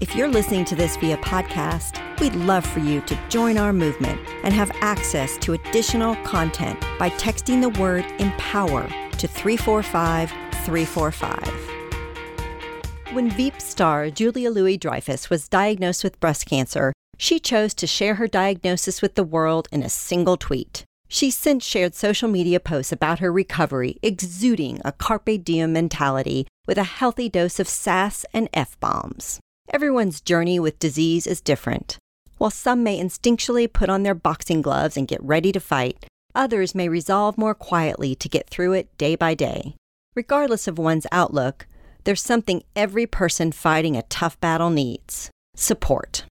If you're listening to this via podcast, we'd love for you to join our movement and have access to additional content by texting the word empower to 345 345. When Veep star Julia Louis Dreyfus was diagnosed with breast cancer, she chose to share her diagnosis with the world in a single tweet. She since shared social media posts about her recovery, exuding a carpe diem mentality with a healthy dose of sass and F bombs. Everyone's journey with disease is different. While some may instinctually put on their boxing gloves and get ready to fight, others may resolve more quietly to get through it day by day. Regardless of one's outlook, there's something every person fighting a tough battle needs support.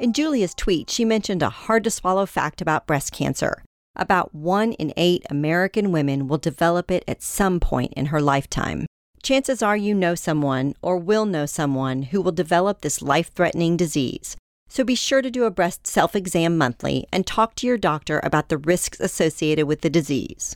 In Julia's tweet, she mentioned a hard to swallow fact about breast cancer. About one in eight American women will develop it at some point in her lifetime chances are you know someone or will know someone who will develop this life threatening disease. So be sure to do a breast self exam monthly and talk to your doctor about the risks associated with the disease.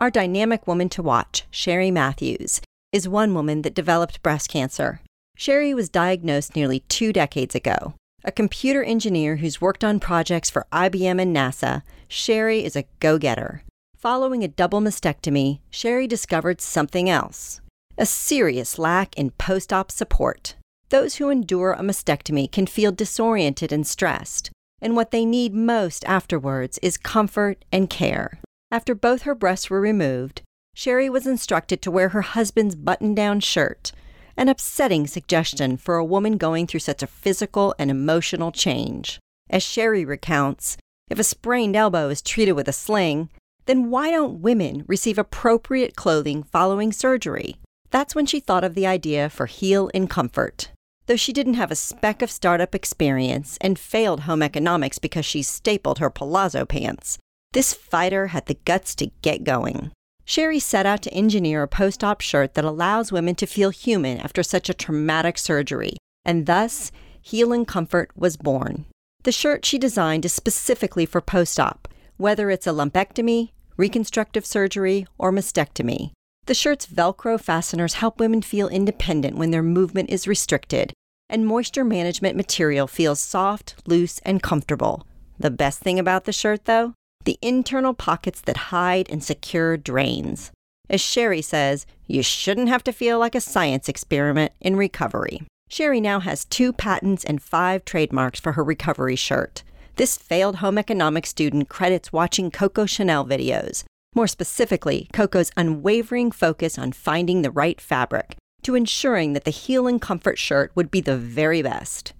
Our dynamic woman to watch, Sherry Matthews, is one woman that developed breast cancer. Sherry was diagnosed nearly two decades ago. A computer engineer who's worked on projects for IBM and NASA, Sherry is a go getter. Following a double mastectomy, Sherry discovered something else a serious lack in post op support. Those who endure a mastectomy can feel disoriented and stressed, and what they need most afterwards is comfort and care. After both her breasts were removed, Sherry was instructed to wear her husband's button down shirt, an upsetting suggestion for a woman going through such a physical and emotional change. As Sherry recounts, if a sprained elbow is treated with a sling, then why don't women receive appropriate clothing following surgery? That's when she thought of the idea for Heal in Comfort. Though she didn't have a speck of startup experience and failed home economics because she stapled her palazzo pants, this fighter had the guts to get going. Sherry set out to engineer a post op shirt that allows women to feel human after such a traumatic surgery, and thus, Heal in Comfort was born. The shirt she designed is specifically for post op, whether it's a lumpectomy, reconstructive surgery, or mastectomy. The shirt's Velcro fasteners help women feel independent when their movement is restricted, and moisture management material feels soft, loose, and comfortable. The best thing about the shirt, though? The internal pockets that hide and secure drains. As Sherry says, you shouldn't have to feel like a science experiment in recovery. Sherry now has two patents and five trademarks for her recovery shirt. This failed home economics student credits watching Coco Chanel videos, more specifically, Coco's unwavering focus on finding the right fabric to ensuring that the Heal and Comfort shirt would be the very best.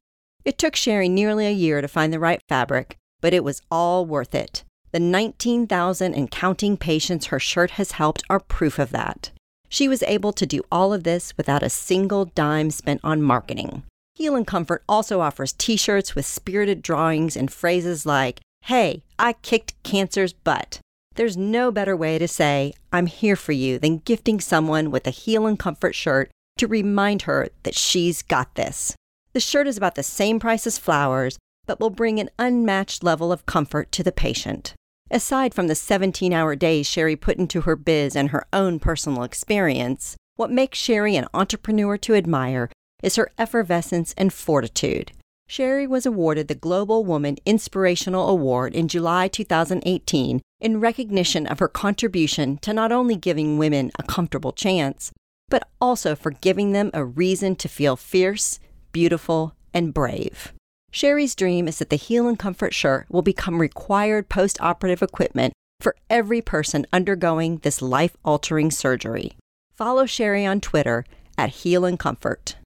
It took Sherry nearly a year to find the right fabric, but it was all worth it. The 19,000 and counting patients her shirt has helped are proof of that. She was able to do all of this without a single dime spent on marketing. Heal and Comfort also offers t shirts with spirited drawings and phrases like, Hey, I kicked cancer's butt. There's no better way to say, I'm here for you than gifting someone with a Heal and Comfort shirt to remind her that she's got this. The shirt is about the same price as flowers, but will bring an unmatched level of comfort to the patient. Aside from the 17 hour days Sherry put into her biz and her own personal experience, what makes Sherry an entrepreneur to admire is her effervescence and fortitude. Sherry was awarded the Global Woman Inspirational Award in July 2018 in recognition of her contribution to not only giving women a comfortable chance, but also for giving them a reason to feel fierce, beautiful, and brave. Sherry's dream is that the Heal and Comfort shirt will become required post operative equipment for every person undergoing this life altering surgery. Follow Sherry on Twitter at Heal and Comfort.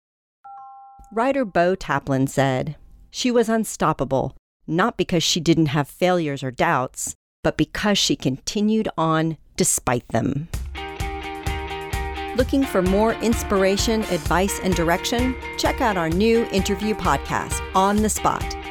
Writer Beau Taplin said, She was unstoppable, not because she didn't have failures or doubts, but because she continued on despite them. Looking for more inspiration, advice, and direction? Check out our new interview podcast, On the Spot,